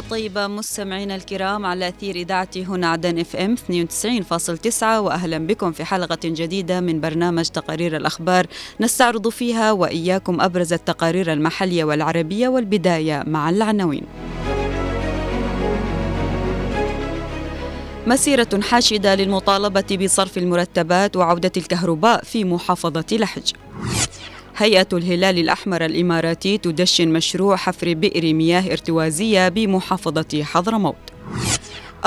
طيبة مستمعينا الكرام على أثير إذاعة هنا عدن إف إم 92.9 وأهلا بكم في حلقة جديدة من برنامج تقارير الأخبار نستعرض فيها وإياكم أبرز التقارير المحلية والعربية والبداية مع العناوين. مسيرة حاشدة للمطالبة بصرف المرتبات وعودة الكهرباء في محافظة لحج. هيئة الهلال الأحمر الإماراتي تدشن مشروع حفر بئر مياه ارتوازية بمحافظة حضرموت.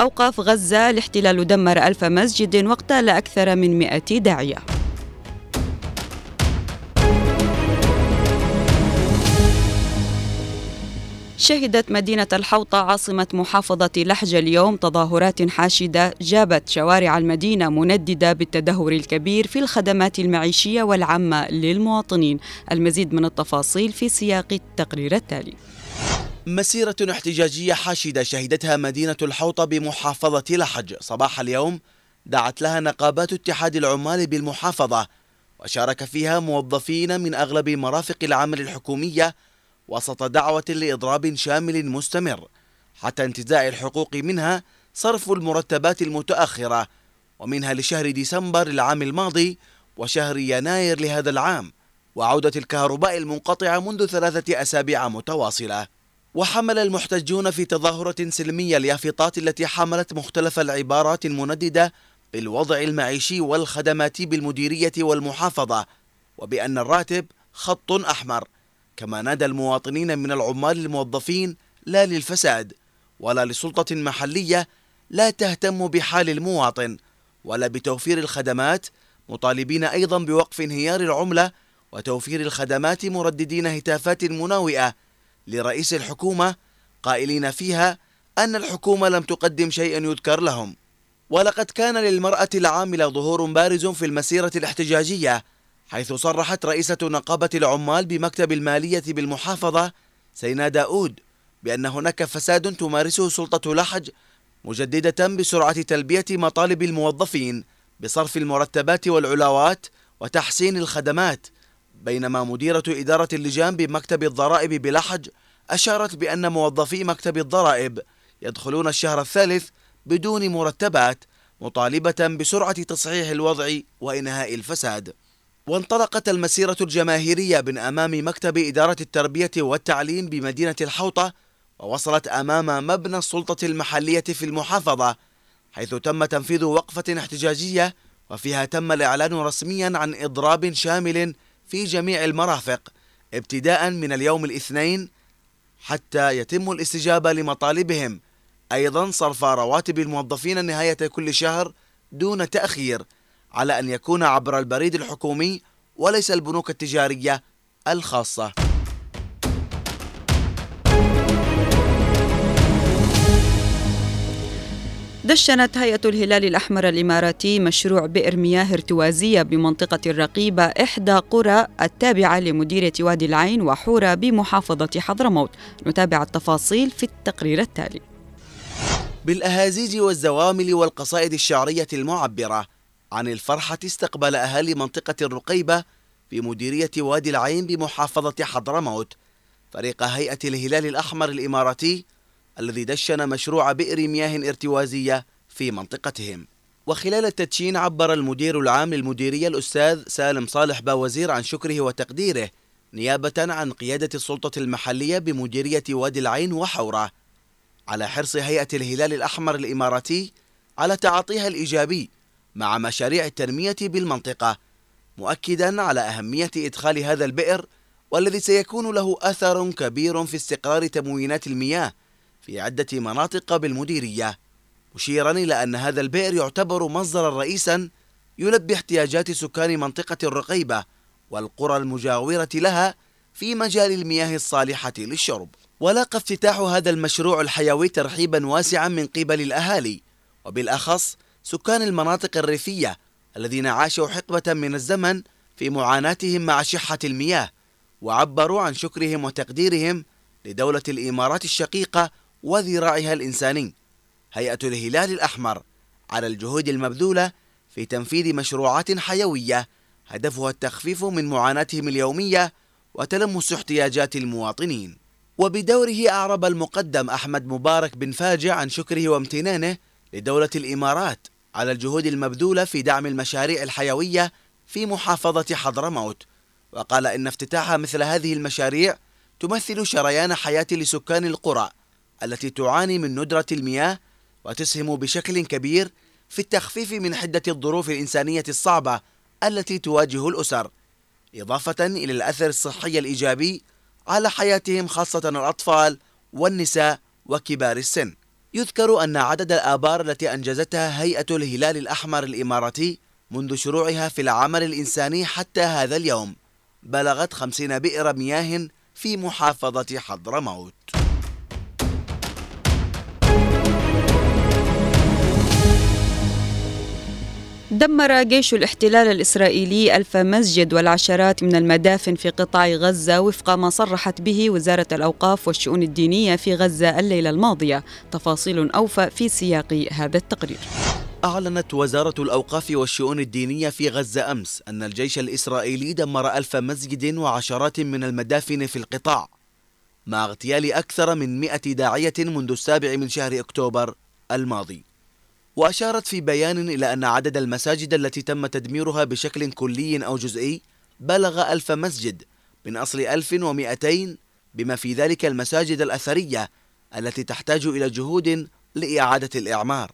أوقاف غزة الاحتلال دمر ألف مسجد واقتال أكثر من مئة داعية. شهدت مدينة الحوطة عاصمة محافظة لحجة اليوم تظاهرات حاشدة جابت شوارع المدينة منددة بالتدهور الكبير في الخدمات المعيشية والعامة للمواطنين. المزيد من التفاصيل في سياق التقرير التالي. مسيرة احتجاجية حاشدة شهدتها مدينة الحوطة بمحافظة لحج. صباح اليوم دعت لها نقابات اتحاد العمال بالمحافظة وشارك فيها موظفين من أغلب مرافق العمل الحكومية وسط دعوة لإضراب شامل مستمر حتى انتزاع الحقوق منها صرف المرتبات المتأخرة ومنها لشهر ديسمبر العام الماضي وشهر يناير لهذا العام وعودة الكهرباء المنقطعة منذ ثلاثة أسابيع متواصلة. وحمل المحتجون في تظاهرة سلمية اليافطات التي حملت مختلف العبارات المنددة بالوضع المعيشي والخدمات بالمديرية والمحافظة وبأن الراتب خط أحمر. كما نادى المواطنين من العمال الموظفين لا للفساد ولا لسلطة محلية لا تهتم بحال المواطن ولا بتوفير الخدمات مطالبين أيضا بوقف انهيار العملة وتوفير الخدمات مرددين هتافات مناوئة لرئيس الحكومة قائلين فيها أن الحكومة لم تقدم شيئا يذكر لهم. ولقد كان للمرأة العاملة ظهور بارز في المسيرة الاحتجاجية حيث صرحت رئيسة نقابة العمال بمكتب المالية بالمحافظة سينا داود بأن هناك فساد تمارسه سلطة لحج مجددة بسرعة تلبية مطالب الموظفين بصرف المرتبات والعلاوات وتحسين الخدمات بينما مديرة إدارة اللجان بمكتب الضرائب بلحج أشارت بأن موظفي مكتب الضرائب يدخلون الشهر الثالث بدون مرتبات مطالبة بسرعة تصحيح الوضع وإنهاء الفساد. وانطلقت المسيرة الجماهيرية من أمام مكتب إدارة التربية والتعليم بمدينة الحوطة ووصلت أمام مبنى السلطة المحلية في المحافظة حيث تم تنفيذ وقفة احتجاجية وفيها تم الإعلان رسميا عن إضراب شامل في جميع المرافق ابتداء من اليوم الاثنين حتى يتم الاستجابة لمطالبهم. أيضا صرف رواتب الموظفين نهاية كل شهر دون تأخير. على أن يكون عبر البريد الحكومي وليس البنوك التجارية الخاصة. دشنت هيئة الهلال الأحمر الإماراتي مشروع بئر مياه ارتوازية بمنطقة الرقيبة إحدى قرى التابعة لمديرية وادي العين وحورة بمحافظة حضرموت. نتابع التفاصيل في التقرير التالي. بالأهازيج والزوامل والقصائد الشعرية المعبرة عن الفرحة استقبل أهالي منطقة الرقيبة في مديرية وادي العين بمحافظة حضرموت فريق هيئة الهلال الأحمر الإماراتي الذي دشن مشروع بئر مياه ارتوازية في منطقتهم. وخلال التدشين عبر المدير العام للمديرية الأستاذ سالم صالح باوزير عن شكره وتقديره نيابة عن قيادة السلطة المحلية بمديرية وادي العين وحورة على حرص هيئة الهلال الأحمر الإماراتي على تعاطيها الإيجابي مع مشاريع التنمية بالمنطقة مؤكدا على أهمية إدخال هذا البئر والذي سيكون له أثر كبير في استقرار تموينات المياه في عدة مناطق بالمديرية. مشيرا إلى أن هذا البئر يعتبر مصدرا رئيسا يلبي احتياجات سكان منطقة الرقيبة والقرى المجاورة لها في مجال المياه الصالحة للشرب. ولاقى افتتاح هذا المشروع الحيوي ترحيبا واسعا من قبل الأهالي وبالأخص سكان المناطق الريفية الذين عاشوا حقبة من الزمن في معاناتهم مع شحة المياه وعبروا عن شكرهم وتقديرهم لدولة الإمارات الشقيقة وذراعها الإنساني هيئة الهلال الأحمر على الجهود المبذولة في تنفيذ مشروعات حيوية هدفها التخفيف من معاناتهم اليومية وتلمس احتياجات المواطنين. وبدوره أعرب المقدم أحمد مبارك بن فاجع عن شكره وامتنانه لدولة الإمارات على الجهود المبذولة في دعم المشاريع الحيوية في محافظة حضرموت. وقال إن افتتاح مثل هذه المشاريع تمثل شريان حياة لسكان القرى التي تعاني من ندرة المياه وتسهم بشكل كبير في التخفيف من حدة الظروف الإنسانية الصعبة التي تواجه الأسر إضافة إلى الأثر الصحي الإيجابي على حياتهم خاصة الأطفال والنساء وكبار السن. يذكر أن عدد الآبار التي أنجزتها هيئة الهلال الأحمر الإماراتي منذ شروعها في العمل الإنساني حتى هذا اليوم بلغت خمسين بئر مياه في محافظة حضرموت. دمر جيش الاحتلال الإسرائيلي ألف مسجد والعشرات من المدافن في قطاع غزة وفق ما صرحت به وزارة الأوقاف والشؤون الدينية في غزة الليلة الماضية. تفاصيل أوفى في سياق هذا التقرير. أعلنت وزارة الأوقاف والشؤون الدينية في غزة أمس أن الجيش الإسرائيلي دمر ألف مسجد وعشرات من المدافن في القطاع مع اغتيال أكثر من مئة داعية منذ السابع من شهر أكتوبر الماضي. وأشارت في بيان إلى أن عدد المساجد التي تم تدميرها بشكل كلي أو جزئي بلغ ألف مسجد من أصل ألف ومئتين بما في ذلك المساجد الأثرية التي تحتاج إلى جهود لإعادة الإعمار.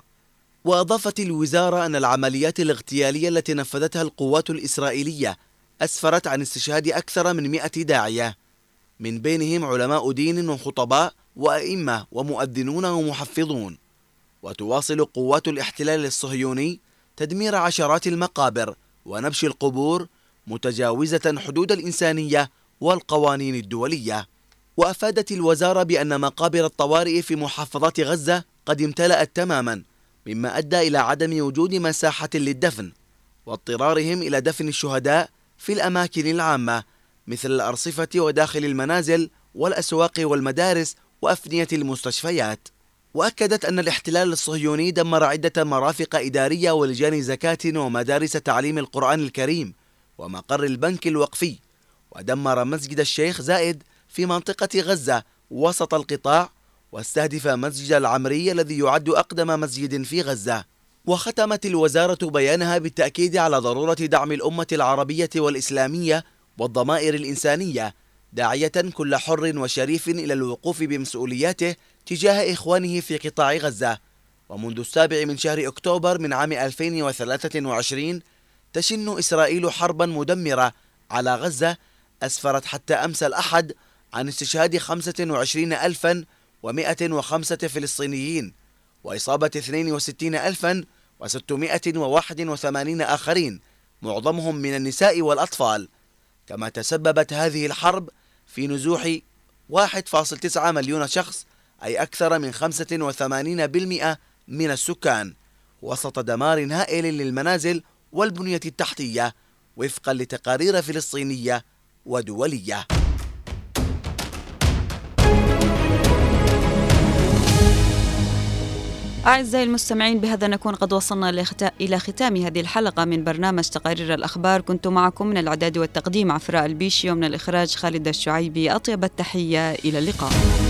وأضافت الوزارة أن العمليات الاغتيالية التي نفذتها القوات الإسرائيلية أسفرت عن استشهاد أكثر من مئة داعية من بينهم علماء دين وخطباء وأئمة ومؤذنون ومحفظون. وتواصل قوات الاحتلال الصهيوني تدمير عشرات المقابر ونبش القبور متجاوزة حدود الإنسانية والقوانين الدولية. وأفادت الوزارة بأن مقابر الطوارئ في محافظات غزة قد امتلأت تماما مما أدى إلى عدم وجود مساحة للدفن واضطرارهم إلى دفن الشهداء في الأماكن العامة مثل الأرصفة وداخل المنازل والأسواق والمدارس وأفنية المستشفيات. وأكدت أن الاحتلال الصهيوني دمر عدة مرافق إدارية ولجان زكاة ومدارس تعليم القرآن الكريم ومقر البنك الوقفي ودمر مسجد الشيخ زايد في منطقة غزة وسط القطاع واستهدف مسجد العمري الذي يعد أقدم مسجد في غزة. وختمت الوزارة بيانها بالتأكيد على ضرورة دعم الأمة العربية والإسلامية والضمائر الإنسانية داعية كل حر وشريف إلى الوقوف بمسؤولياته تجاه إخوانه في قطاع غزة. ومنذ السابع من شهر أكتوبر من عام 2023 تشن إسرائيل حربا مدمرة على غزة أسفرت حتى أمس الأحد عن استشهاد 25105 فلسطينيين وإصابة 62681 آخرين معظمهم من النساء والأطفال. كما تسببت هذه الحرب في نزوح 1.9 مليون شخص أي أكثر من 85% من السكان. وسط دمار هائل للمنازل والبنية التحتية وفقا لتقارير فلسطينية ودولية. أعزائي المستمعين بهذا نكون قد وصلنا إلى ختام هذه الحلقة من برنامج تقارير الأخبار. كنت معكم من الإعداد والتقديم عفراء البيشي ومن الإخراج خالد الشعيبي. أطيب التحية إلى اللقاء.